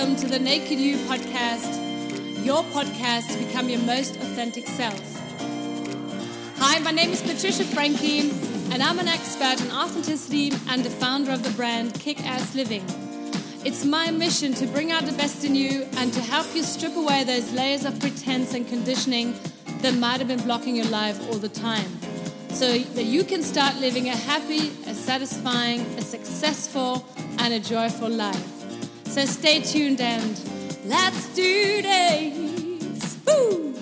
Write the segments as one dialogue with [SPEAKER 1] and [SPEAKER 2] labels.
[SPEAKER 1] welcome to the Naked You podcast, your podcast to become your most authentic self. Hi, my name is Patricia Franklin, and I'm an expert in authenticity and the founder of the brand Kick Ass Living. It's my mission to bring out the best in you and to help you strip away those layers of pretense and conditioning that might have been blocking your life all the time so that you can start living a happy, a satisfying, a successful, and a joyful life. So stay tuned and let's do this. Woo!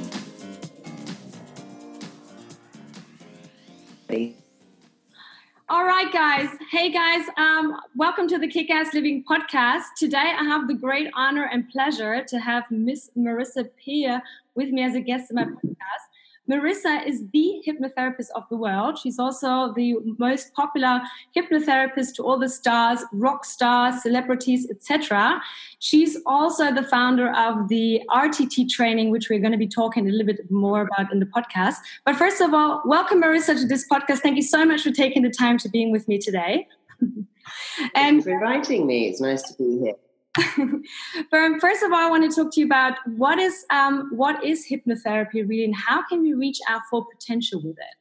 [SPEAKER 1] All right, guys. Hey, guys. Um, welcome to the Kick Ass Living podcast. Today, I have the great honor and pleasure to have Miss Marissa Peer with me as a guest in my podcast. Marissa is the hypnotherapist of the world. She's also the most popular hypnotherapist to all the stars, rock stars, celebrities, etc. She's also the founder of the RTT training, which we're going to be talking a little bit more about in the podcast. But first of all, welcome Marissa to this podcast. Thank you so much for taking the time to being with me today.
[SPEAKER 2] and for inviting me. It's nice to be here.
[SPEAKER 1] first of all, I want to talk to you about what is um, what is hypnotherapy really, and how can we reach our full potential with it?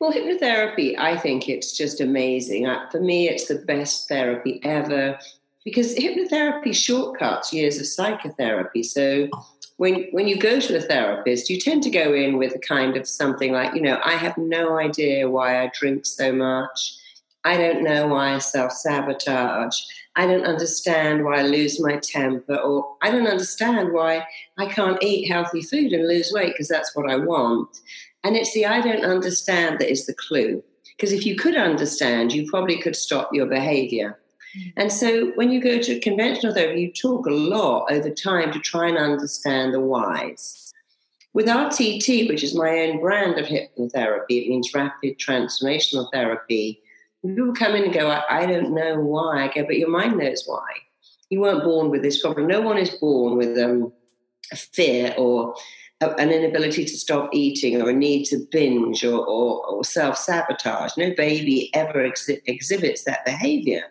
[SPEAKER 2] Well, hypnotherapy, I think it's just amazing. For me, it's the best therapy ever because hypnotherapy shortcuts years of psychotherapy. So when when you go to a therapist, you tend to go in with a kind of something like, you know, I have no idea why I drink so much. I don't know why I self sabotage. I don't understand why I lose my temper, or I don't understand why I can't eat healthy food and lose weight because that's what I want. And it's the I don't understand that is the clue. Because if you could understand, you probably could stop your behavior. Mm. And so when you go to conventional therapy, you talk a lot over time to try and understand the whys. With RTT, which is my own brand of hypnotherapy, it means rapid transformational therapy people come in and go, I, I don't know why. I go, but your mind knows why. You weren't born with this problem. No one is born with um, a fear or a, an inability to stop eating or a need to binge or, or, or self sabotage. No baby ever ex- exhibits that behavior.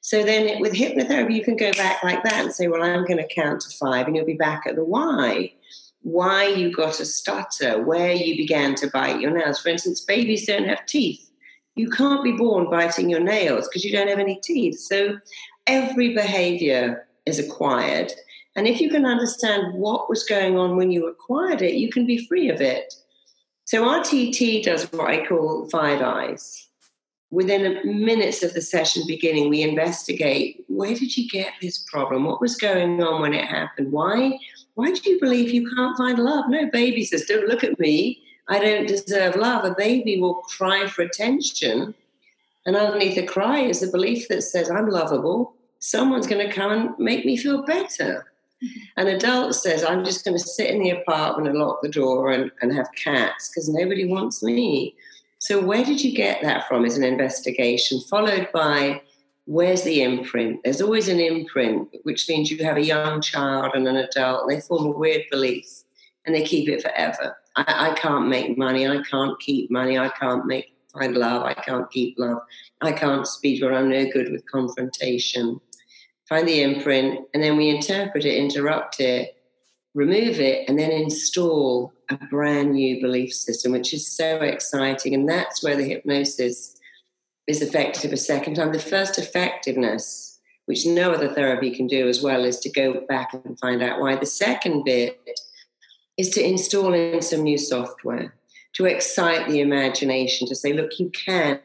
[SPEAKER 2] So then it, with hypnotherapy, you can go back like that and say, well, I'm going to count to five, and you'll be back at the why. Why you got a stutter, where you began to bite your nails. For instance, babies don't have teeth you can't be born biting your nails because you don't have any teeth. So every behavior is acquired. And if you can understand what was going on when you acquired it, you can be free of it. So RTT does what I call five eyes. Within minutes of the session beginning, we investigate where did you get this problem? What was going on when it happened? Why? Why do you believe you can't find love? No baby says, Don't look at me. I don't deserve love. A baby will cry for attention. And underneath the cry is a belief that says, I'm lovable. Someone's going to come and make me feel better. Mm-hmm. An adult says, I'm just going to sit in the apartment and lock the door and, and have cats because nobody wants me. So, where did you get that from? Is an investigation, followed by where's the imprint? There's always an imprint, which means you have a young child and an adult, and they form a weird belief and they keep it forever. I, I can't make money. I can't keep money. I can't make find love. I can't keep love. I can't speak or I'm no good with confrontation. Find the imprint, and then we interpret it, interrupt it, remove it, and then install a brand new belief system, which is so exciting. And that's where the hypnosis is effective a second time. The first effectiveness, which no other therapy can do as well, is to go back and find out why. The second bit is to install in some new software to excite the imagination to say, look, you can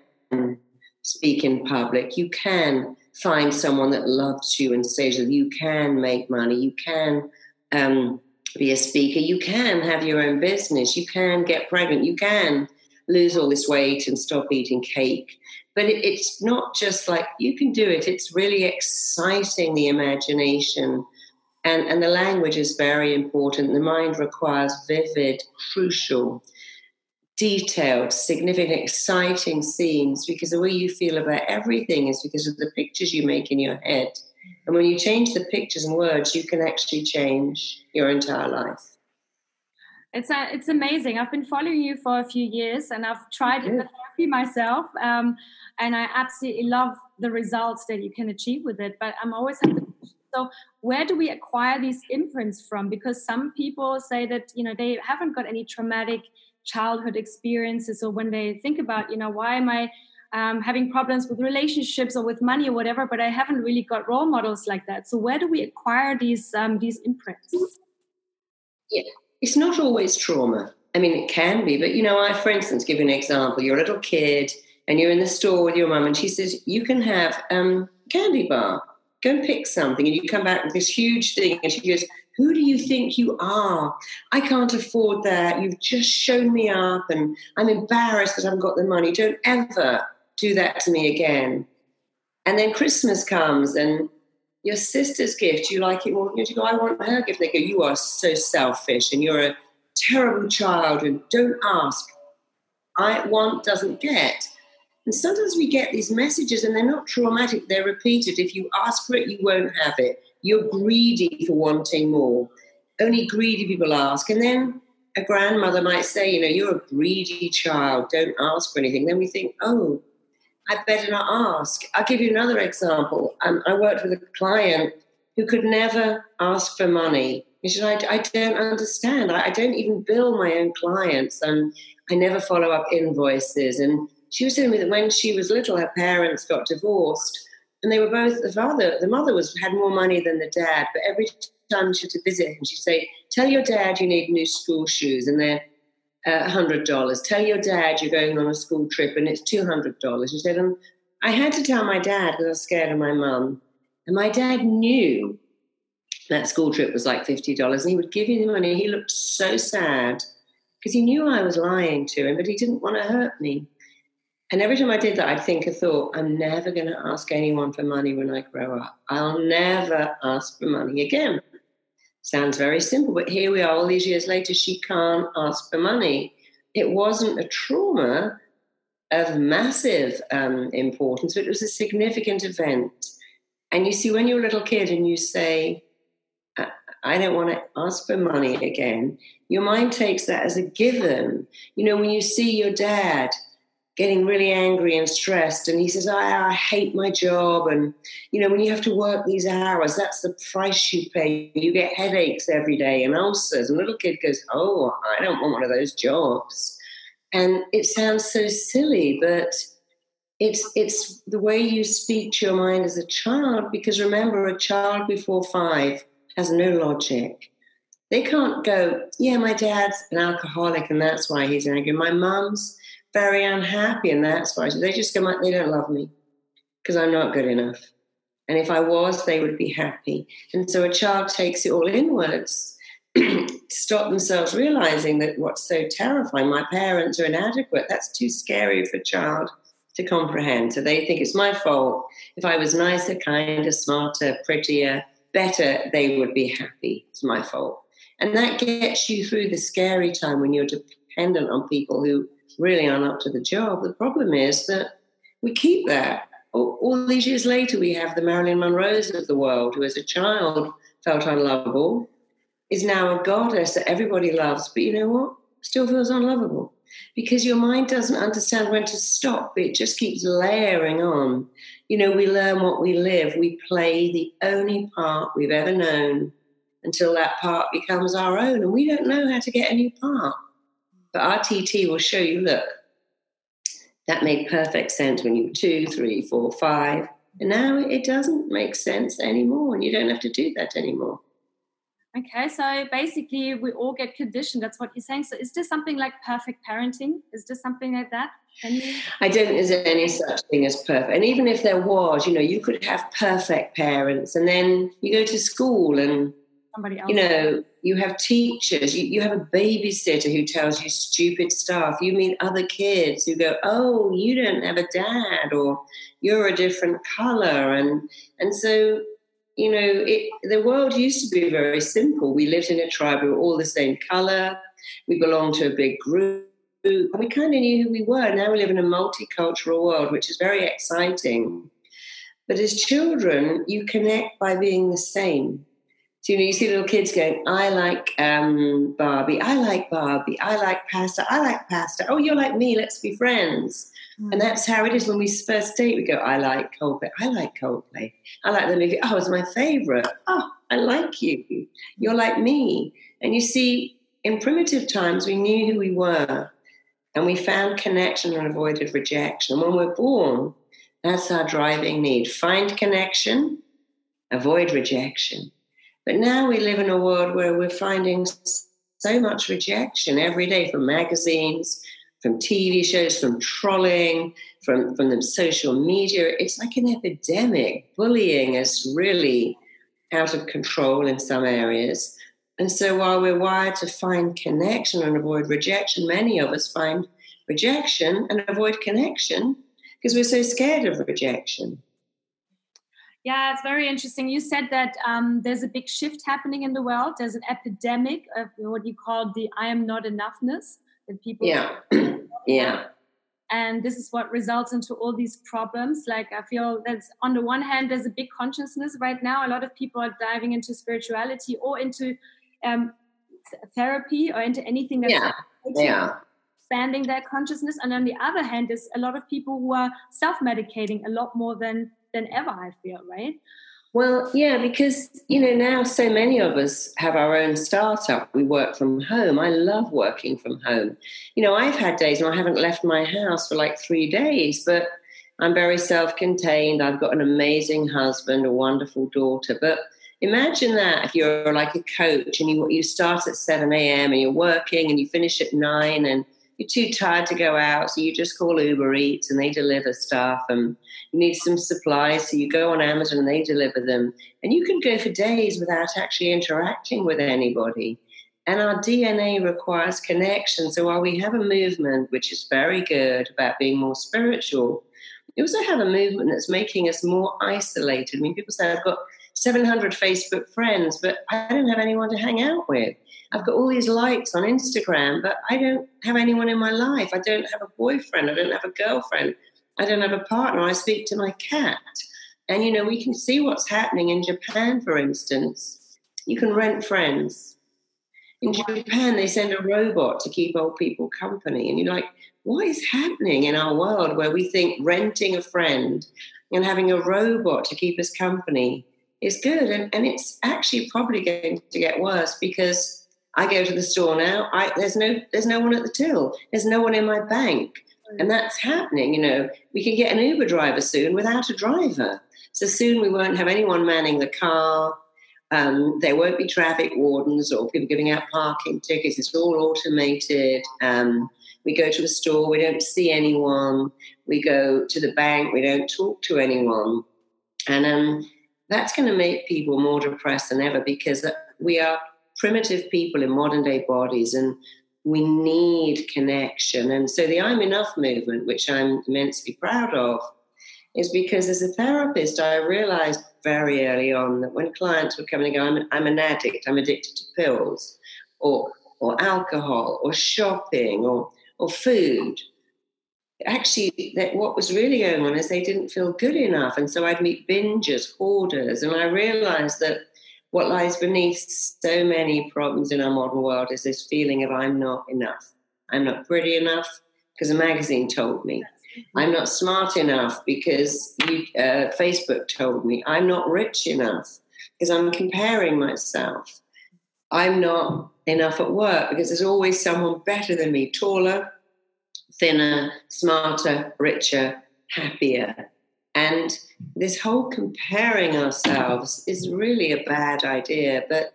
[SPEAKER 2] speak in public, you can find someone that loves you and says that you can make money, you can um, be a speaker, you can have your own business, you can get pregnant, you can lose all this weight and stop eating cake. But it, it's not just like you can do it, it's really exciting the imagination and, and the language is very important. The mind requires vivid, crucial, detailed, significant, exciting scenes because the way you feel about everything is because of the pictures you make in your head. And when you change the pictures and words, you can actually change your entire life.
[SPEAKER 1] It's a, it's amazing. I've been following you for a few years, and I've tried yeah. therapy myself, um, and I absolutely love the results that you can achieve with it. But I'm always have the So where do we acquire these imprints from? Because some people say that you know they haven't got any traumatic childhood experiences, or when they think about you know why am I um, having problems with relationships or with money or whatever, but I haven't really got role models like that. So where do we acquire these um, these imprints?
[SPEAKER 2] Yeah, it's not always trauma. I mean, it can be, but you know, I, for instance, give you an example. You're a little kid and you're in the store with your mum, and she says you can have um, candy bar. Go and pick something, and you come back with this huge thing, and she goes, "Who do you think you are? I can't afford that. You've just shown me up, and I'm embarrassed that I haven't got the money. Don't ever do that to me again." And then Christmas comes, and your sister's gift, you like it more. You go, I want her gift. They go, you are so selfish, and you're a terrible child, and don't ask. I want doesn't get. And sometimes we get these messages and they're not traumatic, they're repeated. If you ask for it, you won't have it. You're greedy for wanting more. Only greedy people ask. And then a grandmother might say, you know, you're a greedy child, don't ask for anything. Then we think, oh, I'd better not ask. I'll give you another example. Um, I worked with a client who could never ask for money. He said, I, I don't understand. I, I, don't even bill my own clients and I never follow up invoices. And she was telling me that when she was little, her parents got divorced, and they were both the father. The mother was had more money than the dad, but every time she had to visit him, she'd say, "Tell your dad you need new school shoes, and they're uh, hundred dollars. Tell your dad you're going on a school trip, and it's two hundred dollars." She said, and I had to tell my dad because I was scared of my mum, and my dad knew that school trip was like fifty dollars, and he would give me the money. He looked so sad because he knew I was lying to him, but he didn't want to hurt me. And every time I did that, I'd think a thought, I'm never going to ask anyone for money when I grow up. I'll never ask for money again. Sounds very simple, but here we are all these years later, she can't ask for money. It wasn't a trauma of massive um, importance, but it was a significant event. And you see, when you're a little kid and you say, I don't want to ask for money again, your mind takes that as a given. You know, when you see your dad getting really angry and stressed. And he says, I, I, hate my job. And, you know, when you have to work these hours, that's the price you pay. You get headaches every day and ulcers. And little kid goes, Oh, I don't want one of those jobs. And it sounds so silly, but it's it's the way you speak to your mind as a child because remember a child before five has no logic they can't go yeah my dad's an alcoholic and that's why he's angry my mum's very unhappy, and that's why they just go, they don't love me because I'm not good enough. And if I was, they would be happy. And so a child takes it all inwards to stop themselves realizing that what's so terrifying, my parents are inadequate, that's too scary for a child to comprehend. So they think it's my fault. If I was nicer, kinder, smarter, prettier, better, they would be happy. It's my fault. And that gets you through the scary time when you're dependent on people who really aren't up to the job. The problem is that we keep that. All, all these years later, we have the Marilyn Monroes of the world, who as a child felt unlovable, is now a goddess that everybody loves, but you know what? Still feels unlovable because your mind doesn't understand when to stop. It just keeps layering on. You know, we learn what we live. We play the only part we've ever known until that part becomes our own, and we don't know how to get a new part. But RTT will show you look, that made perfect sense when you were two, three, four, five. And now it doesn't make sense anymore, and you don't have to do that anymore.
[SPEAKER 1] Okay, so basically, we all get conditioned. That's what you're saying. So, is this something like perfect parenting? Is this something like that?
[SPEAKER 2] You... I don't think there's any such thing as perfect. And even if there was, you know, you could have perfect parents, and then you go to school and somebody else. You know, you have teachers, you, you have a babysitter who tells you stupid stuff. You meet other kids who go, Oh, you don't have a dad, or you're a different color. And, and so, you know, it, the world used to be very simple. We lived in a tribe, we were all the same color, we belonged to a big group. And we kind of knew who we were. Now we live in a multicultural world, which is very exciting. But as children, you connect by being the same So, you know, you see little kids going, I like um, Barbie, I like Barbie, I like pasta, I like pasta. Oh, you're like me, let's be friends. Mm. And that's how it is when we first date. We go, I like Coldplay, I like Coldplay, I like the movie. Oh, it's my favorite. Oh, I like you. You're like me. And you see, in primitive times, we knew who we were and we found connection and avoided rejection. And when we're born, that's our driving need find connection, avoid rejection. But now we live in a world where we're finding so much rejection every day from magazines, from TV shows, from trolling, from, from the social media. It's like an epidemic. Bullying is really out of control in some areas. And so while we're wired to find connection and avoid rejection, many of us find rejection and avoid connection because we're so scared of rejection.
[SPEAKER 1] Yeah, it's very interesting. You said that um, there's a big shift happening in the world. There's an epidemic of what you call the "I am not enoughness" that people.
[SPEAKER 2] Yeah. yeah.
[SPEAKER 1] And this is what results into all these problems. Like I feel that on the one hand, there's a big consciousness right now. A lot of people are diving into spirituality or into um, therapy or into anything that's
[SPEAKER 2] yeah. yeah.
[SPEAKER 1] expanding their consciousness. And on the other hand, there's a lot of people who are self-medicating a lot more than than ever, I feel, right?
[SPEAKER 2] Well, yeah, because you know now so many of us have our own startup. We work from home. I love working from home. You know, I've had days when I haven't left my house for like three days, but I'm very self-contained. I've got an amazing husband, a wonderful daughter. But imagine that if you're like a coach and you you start at seven a.m. and you're working and you finish at nine and you're too tired to go out, so you just call Uber Eats and they deliver stuff. And you need some supplies, so you go on Amazon and they deliver them. And you can go for days without actually interacting with anybody. And our DNA requires connection. So while we have a movement which is very good about being more spiritual, we also have a movement that's making us more isolated. I mean, people say, I've got 700 Facebook friends, but I don't have anyone to hang out with. I've got all these likes on Instagram, but I don't have anyone in my life. I don't have a boyfriend. I don't have a girlfriend. I don't have a partner. I speak to my cat. And, you know, we can see what's happening in Japan, for instance. You can rent friends. In Japan, they send a robot to keep old people company. And you're like, what is happening in our world where we think renting a friend and having a robot to keep us company is good? And, and it's actually probably going to get worse because I go to the store now. I, there's no there's no one at the till. There's no one in my bank, and that's happening. You know, we can get an Uber driver soon without a driver. So soon we won't have anyone manning the car. Um, there won't be traffic wardens or people giving out parking tickets. It's all automated. Um, we go to a store, we don't see anyone. We go to the bank, we don't talk to anyone. And um, that's going to make people more depressed than ever because uh, we are primitive people in modern day bodies and we need connection. And so the I'm Enough movement, which I'm immensely proud of, is because as a therapist, I realized very early on that when clients would come and go, I'm I'm an addict, I'm addicted to pills or, or alcohol or shopping or, or food. Actually, that what was really going on is they didn't feel good enough. And so I'd meet bingers, hoarders, and I realized that what lies beneath so many problems in our modern world is this feeling of I'm not enough. I'm not pretty enough because a magazine told me. I'm not smart enough because you, uh, Facebook told me. I'm not rich enough because I'm comparing myself. I'm not enough at work because there's always someone better than me, taller, thinner, smarter, richer, happier. And this whole comparing ourselves is really a bad idea. But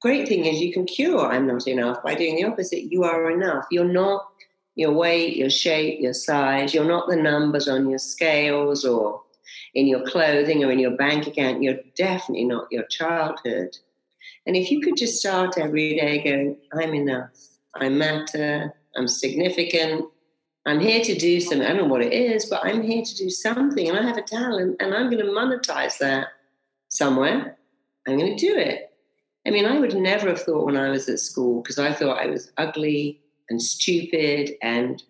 [SPEAKER 2] great thing is you can cure I'm not enough by doing the opposite. You are enough. You're not your weight, your shape, your size. You're not the numbers on your scales or in your clothing or in your bank account. You're definitely not your childhood. And if you could just start every day going, I'm enough, I matter, I'm significant, I'm here to do something. I don't know what it is, but I'm here to do something and I have a talent and I'm going to monetize that somewhere. I'm going to do it. I mean, I would never have thought when I was at school, because I thought I was ugly and stupid and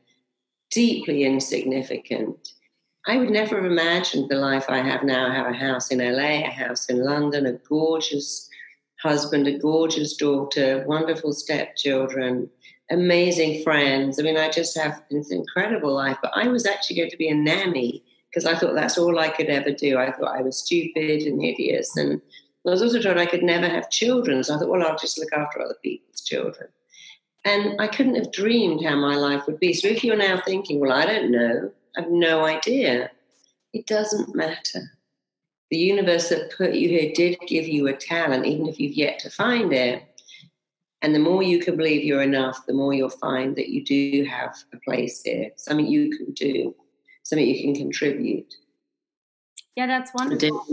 [SPEAKER 2] deeply insignificant. I would never have imagined the life I have now. I have a house in LA, a house in London, a gorgeous husband, a gorgeous daughter, wonderful stepchildren, amazing friends. I mean, I just have this incredible life. But I was actually going to be a nanny because I thought that's all I could ever do. I thought I was stupid and hideous. And I was also told I could never have children. So I thought, well, I'll just look after other people's children. And I couldn't have dreamed how my life would be. So if you're now thinking, well, I don't know, I have no idea, it doesn't matter. The universe that put you here did give you a talent, even if you've yet to find it. And the more you can believe you're enough, the more you'll find that you do have a place here, something you can do, something you can contribute.
[SPEAKER 1] Yeah, that's wonderful.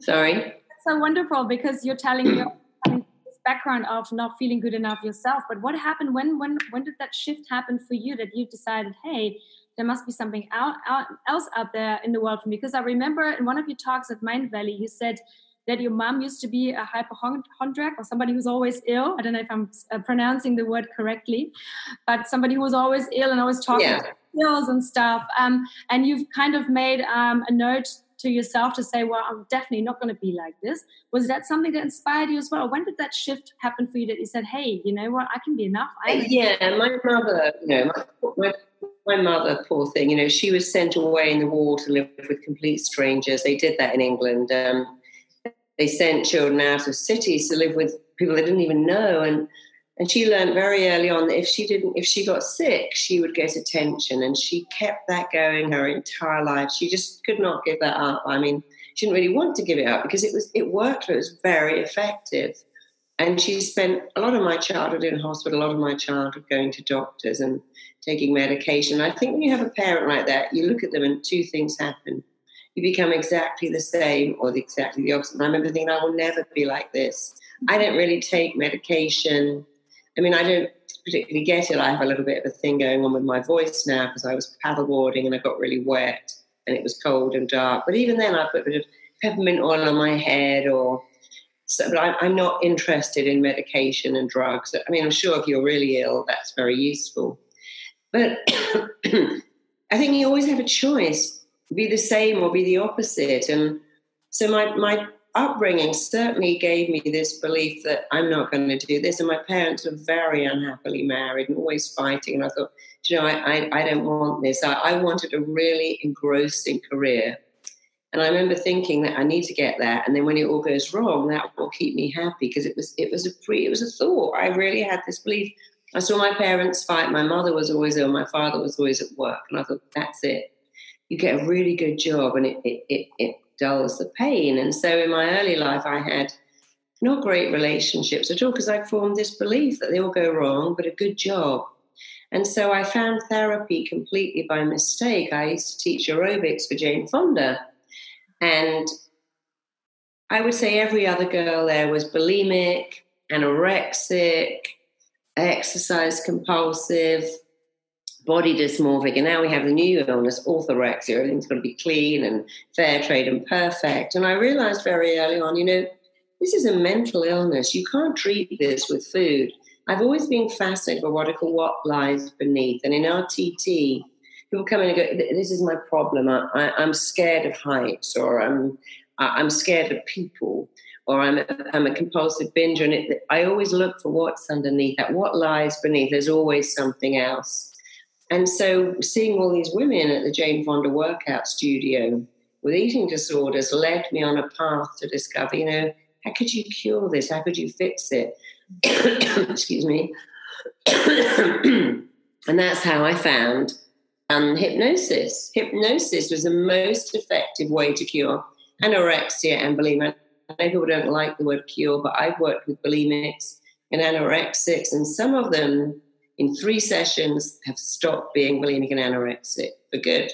[SPEAKER 2] Sorry?
[SPEAKER 1] That's so wonderful because you're telling your background of not feeling good enough yourself. But what happened when when when did that shift happen for you that you decided, hey, there must be something out, out, else out there in the world for me? Because I remember in one of your talks at Mindvalley, you said that your mom used to be a hypochondriac or somebody who's always ill. I don't know if I'm uh, pronouncing the word correctly, but somebody who was always ill and always talking yeah. pills and stuff. Um, and you've kind of made um, a note to yourself to say, well, I'm definitely not going to be like this? Was that something that inspired you as well? When did that shift happen for you that you said, hey, you know what, I can be enough?
[SPEAKER 2] I yeah, my mother, you know, my, my, my, mother, poor thing, you know, she was sent away in the war to live with complete strangers. They did that in England. Um, they sent children out of cities to live with people they didn't even know. And and she learned very early on that if she didn't, if she got sick, she would get attention. And she kept that going her entire life. She just could not give that up. I mean, she didn't really want to give it up because it was it worked. It was very effective. And she spent a lot of my childhood in hospital, a lot of my childhood going to doctors and taking medication. I think when you have a parent like that, you look at them and two things happen. You become exactly the same or the, exactly the opposite. And I remember thinking, I will never be like this. I don't really take medication. I mean, I don't particularly get it. I have a little bit of a thing going on with my voice now because I was paddleboarding and I got really wet and it was cold and dark. But even then, I put a bit of peppermint oil on my head or. So, but I'm not interested in medication and drugs. I mean, I'm sure if you're really ill, that's very useful. But I think you always have a choice: be the same or be the opposite. And so my my upbringing certainly gave me this belief that I'm not going to do this. And my parents were very unhappily married and always fighting. And I thought, you know, I, I, I don't want this. I, I, wanted a really engrossing career. And I remember thinking that I need to get that. And then when it all goes wrong, that will keep me happy because it was it was a free, it was a thought. I really had this belief. I saw my parents fight. My mother was always ill. My father was always at work. And I thought, that's it. You get a really good job and it, it, it, it dulls the pain. And so in my early life, I had not great relationships at all because I formed this belief that they all go wrong, but a good job. And so I found therapy completely by mistake. I used to teach aerobics for Jane Fonda. And I would say every other girl there was bulimic, anorexic, exercise compulsive, body dysmorphic, and now we have the new illness, orthorexia. Everything's got to be clean and fair trade and perfect. And I realized very early on, you know, this is a mental illness. You can't treat this with food. I've always been fascinated by what I call what lies beneath. And in RTT, people come in and go, "This is my problem. I, am scared of heights, or I'm I'm scared of people." Or I'm a, I'm a compulsive binger, and it, I always look for what's underneath that. What lies beneath? There's always something else. And so seeing all these women at the Jane Fonda workout studio with eating disorders led me on a path to discover, you know, how could you cure this? How could you fix it? Excuse me. and that's how I found um, hypnosis. Hypnosis was the most effective way to cure anorexia and bulimia. I know people don't like the word cure, but I've worked with bulimics and anorexics, and some of them in three sessions have stopped being bulimic and anorexic for good.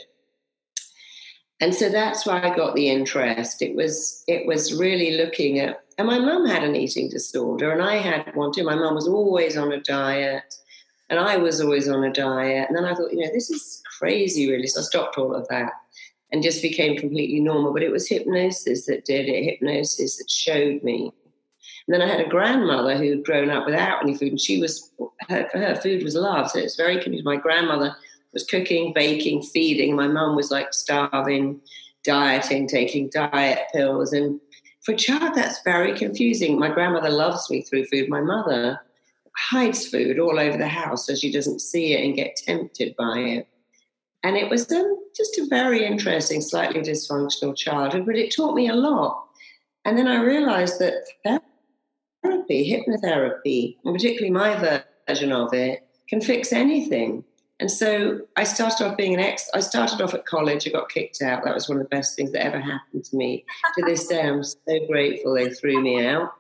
[SPEAKER 2] And so that's why I got the interest. It was it was really looking at and my mum had an eating disorder and I had one too. My mum was always on a diet and I was always on a diet. And then I thought, you know, this is crazy really. So I stopped all of that and just became completely normal. But it was hypnosis that did it, hypnosis that showed me and then I had a grandmother who had grown up without any food, and she was her, her food was love. So it's very confusing. My grandmother was cooking, baking, feeding. My mum was like starving, dieting, taking diet pills, and for a child, that's very confusing. My grandmother loves me through food. My mother hides food all over the house so she doesn't see it and get tempted by it. And it was um, just a very interesting, slightly dysfunctional childhood, but it taught me a lot. And then I realized that therapy, hypnotherapy, and particularly my version of it, can fix anything. And so I started off being an ex. I started off at college. I got kicked out. That was one of the best things that ever happened to me. to this day, I'm so grateful they threw me out.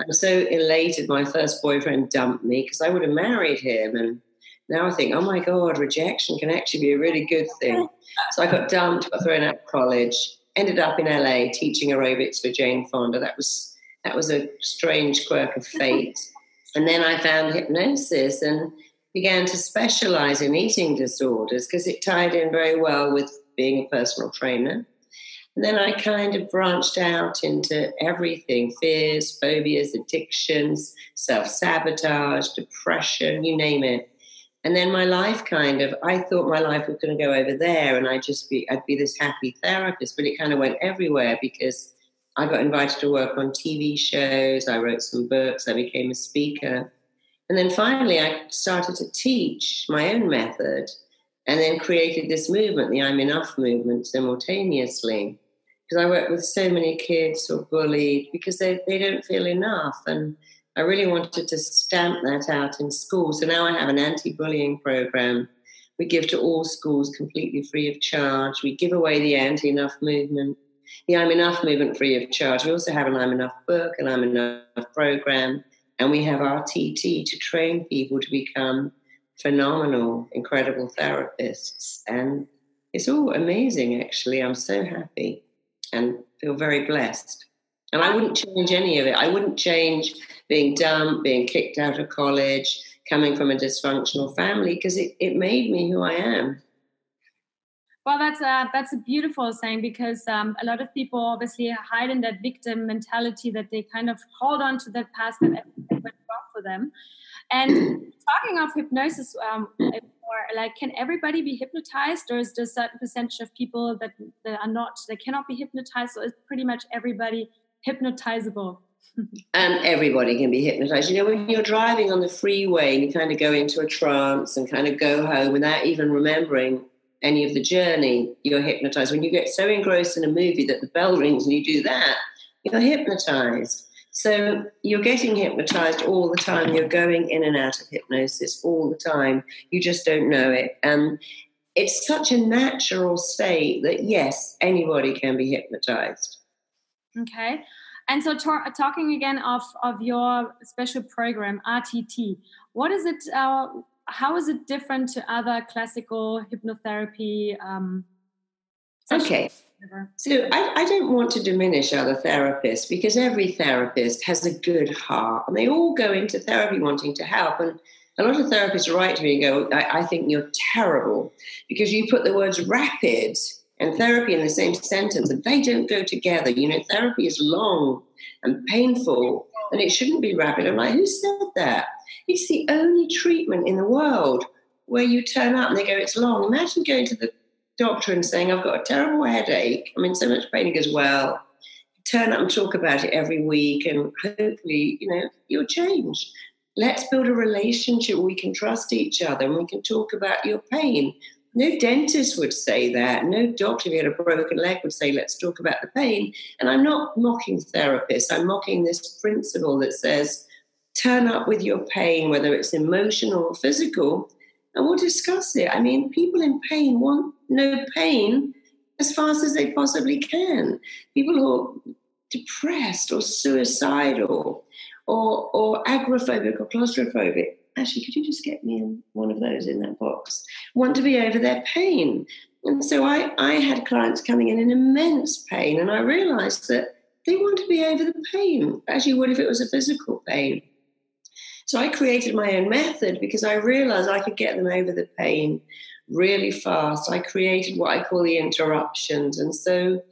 [SPEAKER 2] I'm so elated. My first boyfriend dumped me because I would have married him. And now I think, oh my God, rejection can actually be a really good thing. So I got dumped, got thrown out of college, ended up in LA teaching aerobics for Jane Fonda. That was that was a strange quirk of fate. And then I found hypnosis and began to specialize in eating disorders because it tied in very well with being a personal trainer. And then I kind of branched out into everything fears, phobias, addictions, self sabotage, depression, you name it. And then my life kind of, I thought my life was going to go over there and I'd just be, I'd be this happy therapist, but it kind of went everywhere because I got invited to work on TV shows, I wrote some books, I became a speaker. And then finally, I started to teach my own method and then created this movement, the I'm Enough movement, simultaneously. Because I work with so many kids who are bullied because they, they don't feel enough. And I really wanted to stamp that out in school. So now I have an anti bullying program. We give to all schools completely free of charge. We give away the anti enough movement, the I'm Enough movement free of charge. We also have an I'm Enough book, an I'm Enough program and we have RTT to train people to become phenomenal, incredible therapists. And it's all amazing, actually. I'm so happy and feel very blessed. And I wouldn't change any of it. I wouldn't change being dumped, being kicked out of college, coming from a dysfunctional family, because it, it made me who I am.
[SPEAKER 1] Well, that's a that's a beautiful saying because um, a lot of people obviously hide in that victim mentality that they kind of hold on to that past that went wrong for them. And talking of hypnosis, um, or like, can everybody be hypnotized, or is there a certain percentage of people that, that are not, that cannot be hypnotized, or is pretty much everybody hypnotizable?
[SPEAKER 2] and everybody can be hypnotized. You know, when you're driving on the freeway and you kind of go into a trance and kind of go home without even remembering any of the journey, you're hypnotized. When you get so engrossed in a movie that the bell rings and you do that, you're hypnotized. So you're getting hypnotized all the time. You're going in and out of hypnosis all the time. You just don't know it. And it's such a natural state that, yes, anybody can be hypnotized.
[SPEAKER 1] Okay. And so, talking again of, of your special program, RTT, what is it? Uh, how is it different to other classical hypnotherapy? Um,
[SPEAKER 2] okay. So I, I, don't want to diminish other therapists because every therapist has a good heart and they all go into therapy wanting to help. And a lot of therapists write to me and go, I, I think you're terrible because you put the words rapid and therapy in the same sentence and they don't go together. You know, therapy is long and painful and it shouldn't be rapid. I'm like, who said that? It's the only treatment in the world where you turn up and they go, it's long. Imagine going to the doctor and saying, I've got a terrible headache. I'm in so much pain. He goes, well, turn up and talk about it every week and hopefully, you know, you'll change. Let's build a relationship where we can trust each other and we can talk about your pain. No dentist would say that. No doctor, if you had a broken leg, would say, let's talk about the pain. And I'm not mocking therapists. I'm mocking this principle that says, turn up with your pain, whether it's emotional or physical, and we'll discuss it. I mean, people in pain want no pain as fast as they possibly can. People who are depressed or suicidal or, or agoraphobic or claustrophobic. Actually, could you just get me one of those in that box? Want to be over their pain. And so I, I had clients coming in in immense pain, and I realized that they want to be over the pain, as you would if it was a physical pain. So I created my own method because I realized I could get them over the pain really fast. I created what I call the interruptions. And so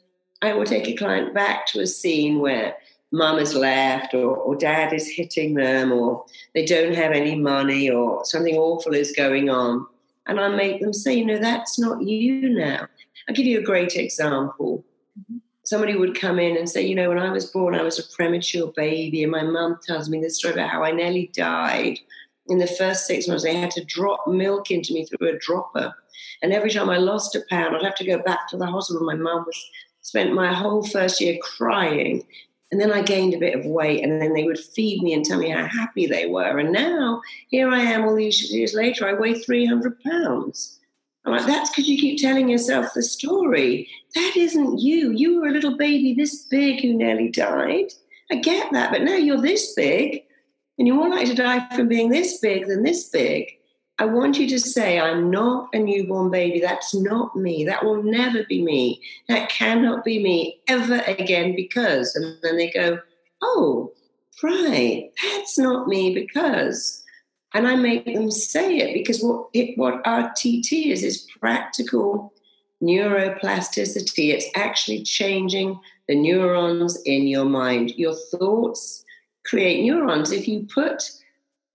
[SPEAKER 2] I will take a client back to a scene where mum has left or, or dad is hitting them or they don't have any money or something awful is going on. And I make them say, no, that's not you now. I'll give you a great example. Somebody would come in and say, you know, when I was born, I was a premature baby, and my mum tells me this story about how I nearly died. In the first six months, they had to drop milk into me through a dropper. And every time I lost a pound, I'd have to go back to the hospital. My mum spent my whole first year crying. And then I gained a bit of weight, and then they would feed me and tell me how happy they were. And now, here I am all these years later, I weigh 300 pounds. Like, that's because you keep telling yourself the story. That isn't you. You were a little baby this big who nearly died. I get that, but now you're this big, and you're more likely to die from being this big than this big. I want you to say, I'm not a newborn baby. That's not me. That will never be me. That cannot be me ever again because. And then they go, Oh, right, that's not me because and I make them say it because what it, what RTT is is practical neuroplasticity. It's actually changing the neurons in your mind. Your thoughts create neurons. If you put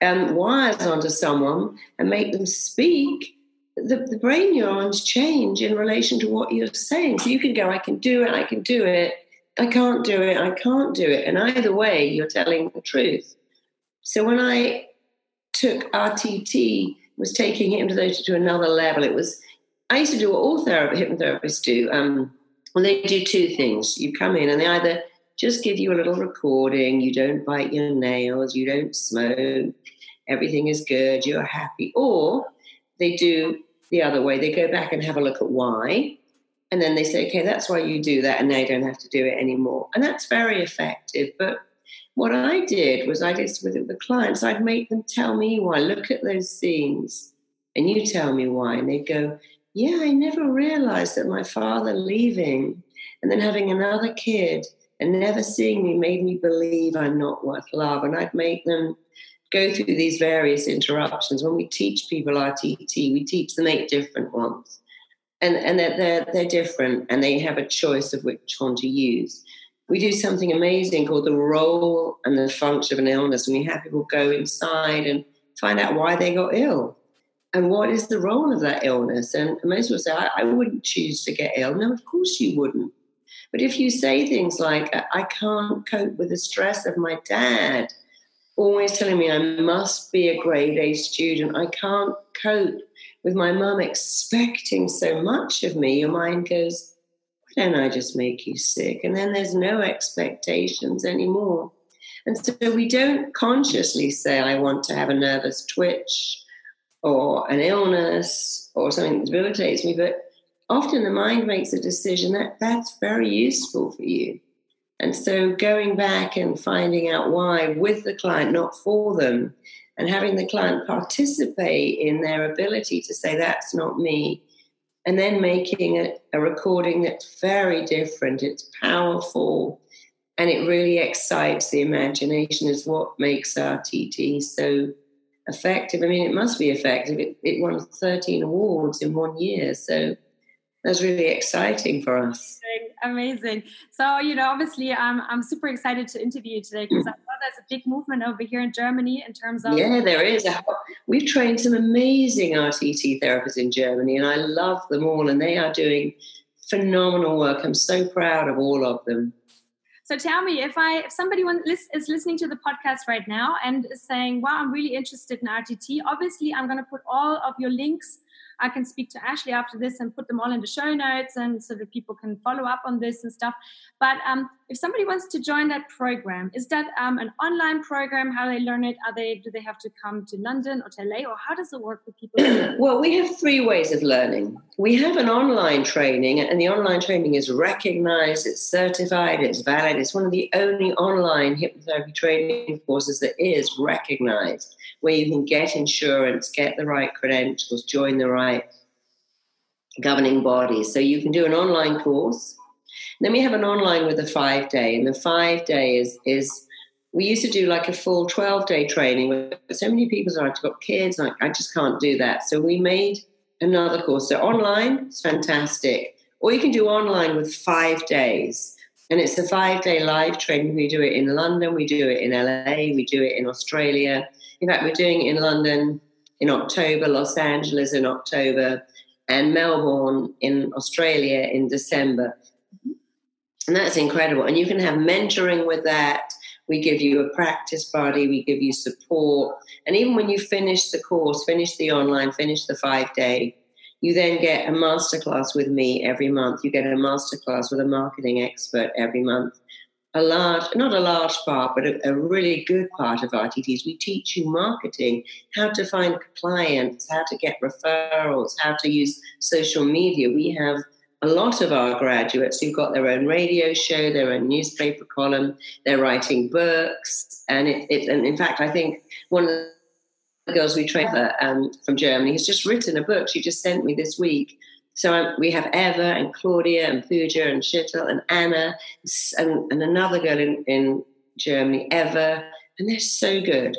[SPEAKER 2] um, wires onto someone and make them speak, the, the brain neurons change in relation to what you're saying. So you can go, I can do it, I can do it, I can't do it, I can't do it. And either way, you're telling the truth. So when I took RTT, was taking hypnotherapy to another level. It was, I used to do what all therapy, hypnotherapists do. Um, well, they do two things. You come in and they either just give you a little recording, you don't bite your nails, you don't smoke, everything is good, you're happy. Or they do the other way, they go back and have a look at why. And then they say, okay, that's why you do that, and now you don't have to do it anymore. And that's very effective. But what I did was I did with the clients, I'd make them tell me why. Look at those scenes, and you tell me why. And they'd go, Yeah, I never realized that my father leaving and then having another kid and never seeing me made me believe I'm not worth love. And I'd make them go through these various interruptions. When we teach people RTT, we teach them eight different ones. And, and they're, they're, they're different and they have a choice of which one to use we do something amazing called the role and the function of an illness. And we have people go inside and find out why they got ill and what is the role of that illness. And most people say, I, I wouldn't choose to get ill. No, of course you wouldn't. But if you say things like, I can't cope with the stress of my dad, always telling me I must be a grade A student, I can't cope with my mum expecting so much of me, your mind goes, then I just make you sick. And then there's no expectations anymore. And so we don't consciously say, I want to have a nervous twitch or an illness or something that debilitates me, but often the mind makes a decision that that's very useful for you. And so going back and finding out why with the client, not for them, and having the client participate in their ability to say, that's not me, and then making a, a recording that's very different. It's powerful and it really excites the imagination, is what makes RTT so effective. I mean, it must be effective. It, it won 13 awards in one year. So that's really exciting for us.
[SPEAKER 1] Amazing. So, you know, obviously, I'm, I'm super excited to interview you today because mm. I know there's a big movement over here in Germany in terms of.
[SPEAKER 2] Yeah, there is. We've trained some amazing RTT therapists in Germany, and I love them all, and they are doing phenomenal work. I'm so proud of all of them.
[SPEAKER 1] So tell me, if I if somebody is listening to the podcast right now and is saying, "Wow, I'm really interested in RTT," obviously, I'm going to put all of your links I can speak to Ashley after this and put them all in the show notes and so that people can follow up on this and stuff. But um, if somebody wants to join that program, is that um, an online program? How they learn it? Are they do they have to come to London or to LA or how does it work with people?
[SPEAKER 2] well, we have three ways of learning. We have an online training, and the online training is recognized, it's certified, it's valid. It's one of the only online hypnotherapy training courses that is recognized where you can get insurance, get the right credentials, join the right governing bodies. So you can do an online course. Then we have an online with a five day, and the five day is is we used to do like a full 12 day training but so many people said i've got kids I, I just can't do that. So we made another course. So online it's fantastic. Or you can do online with five days. And it's a five day live training. We do it in london. We do it in la we do it in australia. In fact, we're doing it in London in October, Los Angeles in October, and Melbourne in Australia in December. Mm-hmm. And that's incredible. And you can have mentoring with that. We give you a practice buddy, we give you support. And even when you finish the course, finish the online, finish the five day, you then get a masterclass with me every month. You get a masterclass with a marketing expert every month. A large, not a large part, but a, a really good part of RTTs. We teach you marketing, how to find clients, how to get referrals, how to use social media. We have a lot of our graduates who've got their own radio show, their own newspaper column, they're writing books. And, it, it and in fact, I think one of the girls we train um, from Germany has just written a book. She just sent me this week. So um, we have Eva and Claudia and Pooja and Sheetal and Anna and, and another girl in, in Germany, Eva, and they're so good.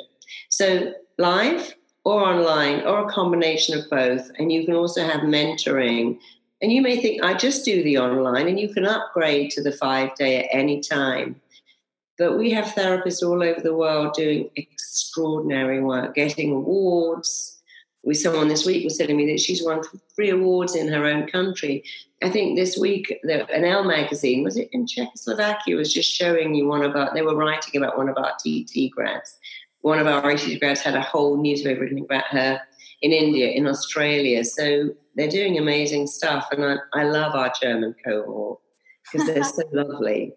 [SPEAKER 2] So live or online or a combination of both. And you can also have mentoring and you may think, I just do the online, and you can upgrade to the five day at any time. But we have therapists all over the world doing extraordinary work, getting awards. We someone this week was telling me that she's won three awards in her own country. I think this week, the, an Elle magazine was it in Czechoslovakia was just showing you one of our. They were writing about one of our TT grads. One of our RTT grads had a whole newspaper written about her in India, in Australia. So they're doing amazing stuff. And I, I love our German cohort because they're so lovely.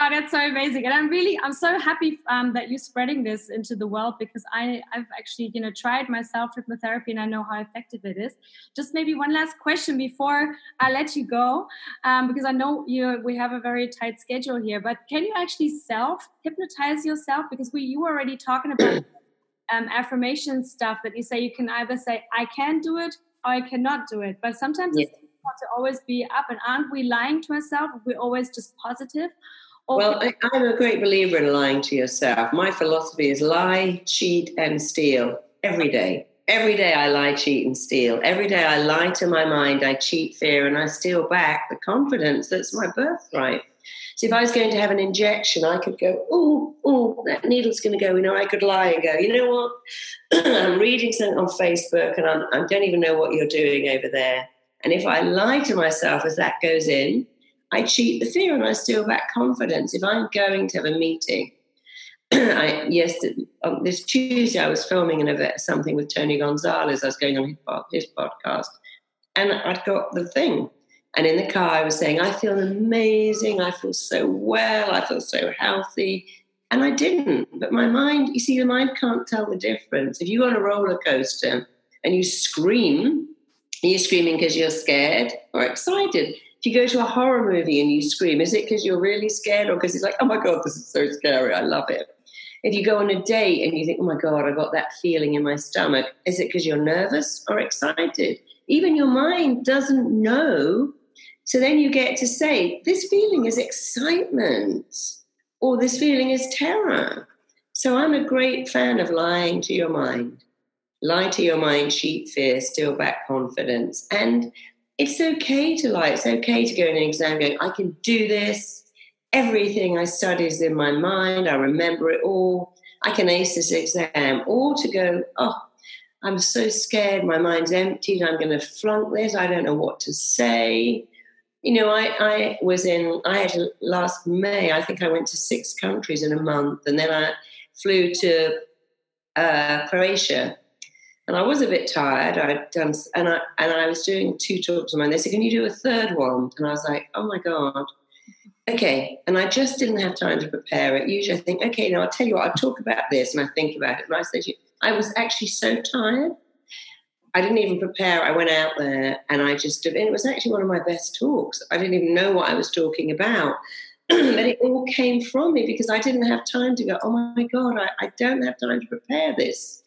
[SPEAKER 1] Oh, that's so amazing, and I'm really I'm so happy um, that you're spreading this into the world because I I've actually you know tried myself hypnotherapy and I know how effective it is. Just maybe one last question before I let you go, um, because I know you we have a very tight schedule here. But can you actually self hypnotize yourself? Because we you were already talking about um, affirmation stuff that you say you can either say I can do it or I cannot do it. But sometimes yeah. it's to always be up, and aren't we lying to ourselves? We're always just positive.
[SPEAKER 2] well, I, I'm a great believer in lying to yourself. My philosophy is lie, cheat, and steal every day. Every day I lie, cheat, and steal. Every day I lie to my mind, I cheat fear, and I steal back the confidence that's my birthright. So if I was going to have an injection, I could go, oh, oh, that needle's going to go. You know, I could lie and go, you know what? I'm reading something on Facebook and I'm, I don't even know what you're doing over there. And if I lie to myself as that goes in, I cheat the fear and I steal back confidence. If I'm going to have a meeting, I, yes, um, this Tuesday I was filming an event, something with Tony Gonzalez. I was going on his, his podcast, and I'd got the thing. And in the car, I was saying, I feel amazing. I feel so well. I feel so healthy. And I didn't. But my mind, you see, the mind can't tell the difference. If you go on a roller coaster and you scream, are you screaming because you're scared or excited? If you go to a horror movie and you scream, is it because you're really scared or because it's like, oh my God, this is so scary. I love it. If you go on a date and you think, oh my God, I got that feeling in my stomach, is it because you're nervous or excited? Even your mind doesn't know so then you get to say, this feeling is excitement or this feeling is terror. So I'm a great fan of lying to your mind. Lie to your mind, cheat fear, steal back confidence. And it's okay to lie. It's okay to go in an exam going, I can do this. Everything I study is in my mind. I remember it all. I can ace this exam. Or to go, oh, I'm so scared. My mind's emptied. I'm going to flunk this. I don't know what to say you know, I, I was in, I had last May, I think I went to six countries in a month, and then I flew to uh, Croatia. And I was a bit tired. I'd done, and I and I was doing two talks mine. They said, "Can you do a third one?" And I was like, "Oh my god, okay." And I just didn't have time to prepare it. Usually, I think, "Okay, now I'll tell you what. I'll talk about this," and I think about it. And I said, "I was actually so tired I didn't even prepare. I went out there and I just, and it was actually one of my best talks. I didn't even know what I was talking about. but it all came from me because I didn't have time to go, oh my God, I, I don't have time to prepare this.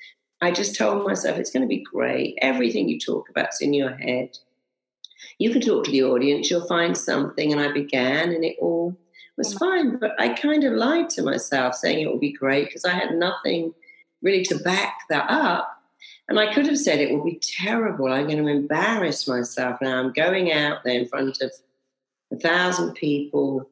[SPEAKER 2] I just told myself it's going to be great. Everything you talk about is in your head. You can talk to the audience, you'll find something. And I began, and it all was mm. fine. But I kind of lied to myself, saying it would be great because I had nothing really to back that up. And I could have said it will be terrible. I'm going to embarrass myself now. I'm going out there in front of a thousand people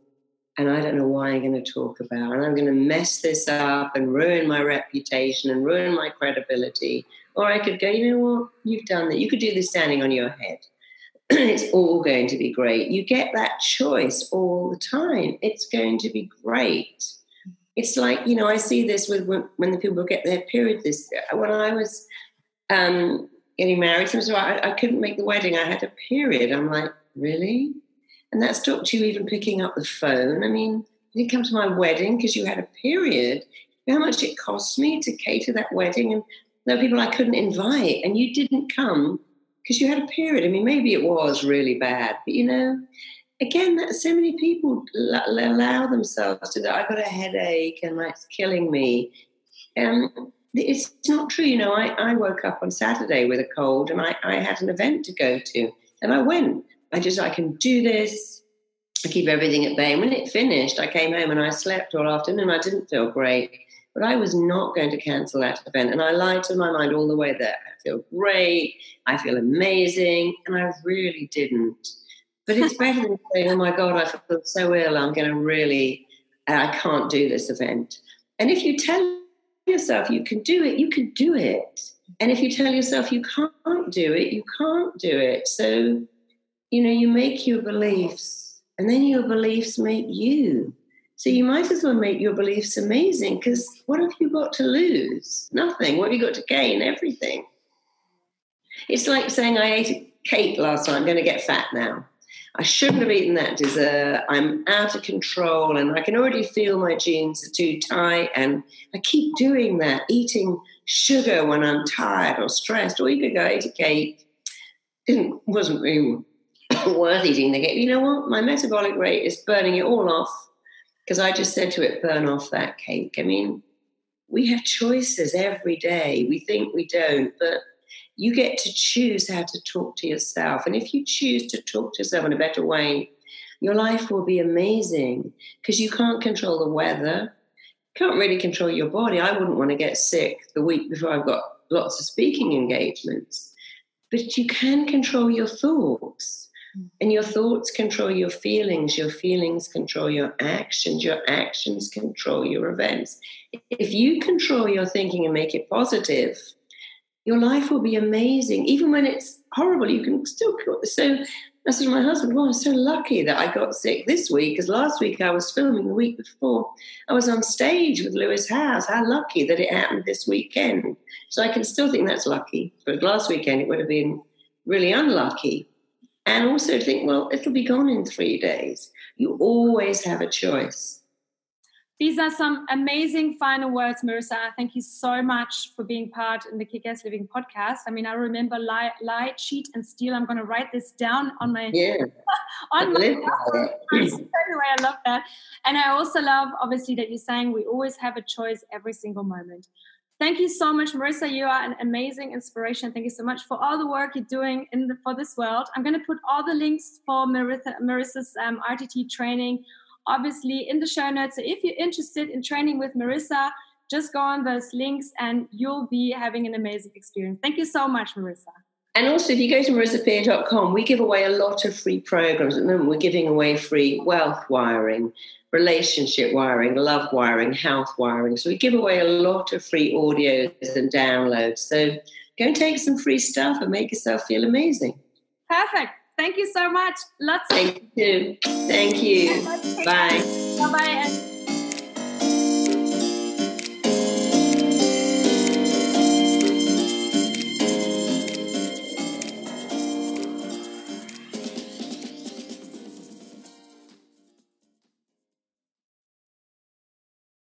[SPEAKER 2] and I don't know why I'm going to talk about. And I'm going to mess this up and ruin my reputation and ruin my credibility. Or I could go, you know what, you've done that. You could do this standing on your head. it's all going to be great. You get that choice all the time. It's going to be great. It's like, you know, I see this with when, when the people get their period this when I was um, getting married, so I, I couldn't make the wedding. I had a period. I'm like, really? And that stopped you even picking up the phone. I mean, you didn't come to my wedding because you had a period. You know how much it cost me to cater that wedding? And there were people I couldn't invite, and you didn't come because you had a period. I mean, maybe it was really bad, but you know, again, that so many people allow themselves to that. I've got a headache and it's killing me. Um, it's not true. You know, I, I woke up on Saturday with a cold and I, I had an event to go to and I went. I just, I can do this. I keep everything at bay. And when it finished, I came home and I slept all afternoon. I didn't feel great, but I was not going to cancel that event. And I lied to my mind all the way there. I feel great. I feel amazing. And I really didn't. But it's better than saying, oh my God, I feel so ill. I'm going to really, I can't do this event. And if you tell yourself you can do it, you can do it. And if you tell yourself you can't do it, you can't do it. So, you know, you make your beliefs, and then your beliefs make you. So you might as well make your beliefs amazing because what have you got to lose? Nothing. What have you got to gain? Everything. It's like saying, I ate a cake last night, I'm going to get fat now. I shouldn't have eaten that dessert. I'm out of control and I can already feel my jeans are too tight. And I keep doing that, eating sugar when I'm tired or stressed. Or you could go eat a cake. Didn't, wasn't really worth eating the cake. You know what? My metabolic rate is burning it all off because I just said to it, burn off that cake. I mean, we have choices every day. We think we don't, but you get to choose how to talk to yourself. And if you choose to talk to yourself in a better way, your life will be amazing because you can't control the weather, can't really control your body. I wouldn't want to get sick the week before I've got lots of speaking engagements, but you can control your thoughts. And your thoughts control your feelings, your feelings control your actions, your actions control your events. If you control your thinking and make it positive, your life will be amazing. Even when it's horrible, you can still. So I said to my husband, Well, I'm so lucky that I got sick this week because last week I was filming the week before. I was on stage with Lewis Howes. How lucky that it happened this weekend. So I can still think that's lucky. But last weekend it would have been really unlucky. And also think, well, it'll be gone in three days. You always have a choice.
[SPEAKER 1] These are some amazing final words, Marisa. Thank you so much for being part in the Kick-Ass Living podcast. I mean, I remember lie, lie, cheat, and steal. I'm going to write this down on my
[SPEAKER 2] yeah.
[SPEAKER 1] on my anyway. I love that, and I also love, obviously, that you're saying we always have a choice every single moment. Thank you so much, Marisa. You are an amazing inspiration. Thank you so much for all the work you're doing in the, for this world. I'm going to put all the links for Marisa, Marisa's um, RTT training obviously in the show notes. So if you're interested in training with Marisa, just go on those links and you'll be having an amazing experience. Thank you so much, Marisa.
[SPEAKER 2] And also, if you go to marisapeer.com, we give away a lot of free programs. At the moment, we're giving away free wealth wiring, relationship wiring, love wiring, health wiring. So we give away a lot of free audios and downloads. So go and take some free stuff and make yourself feel amazing.
[SPEAKER 1] Perfect. Thank you so much. Lots.
[SPEAKER 2] Thank you. Thank you. Bye.
[SPEAKER 1] Bye bye.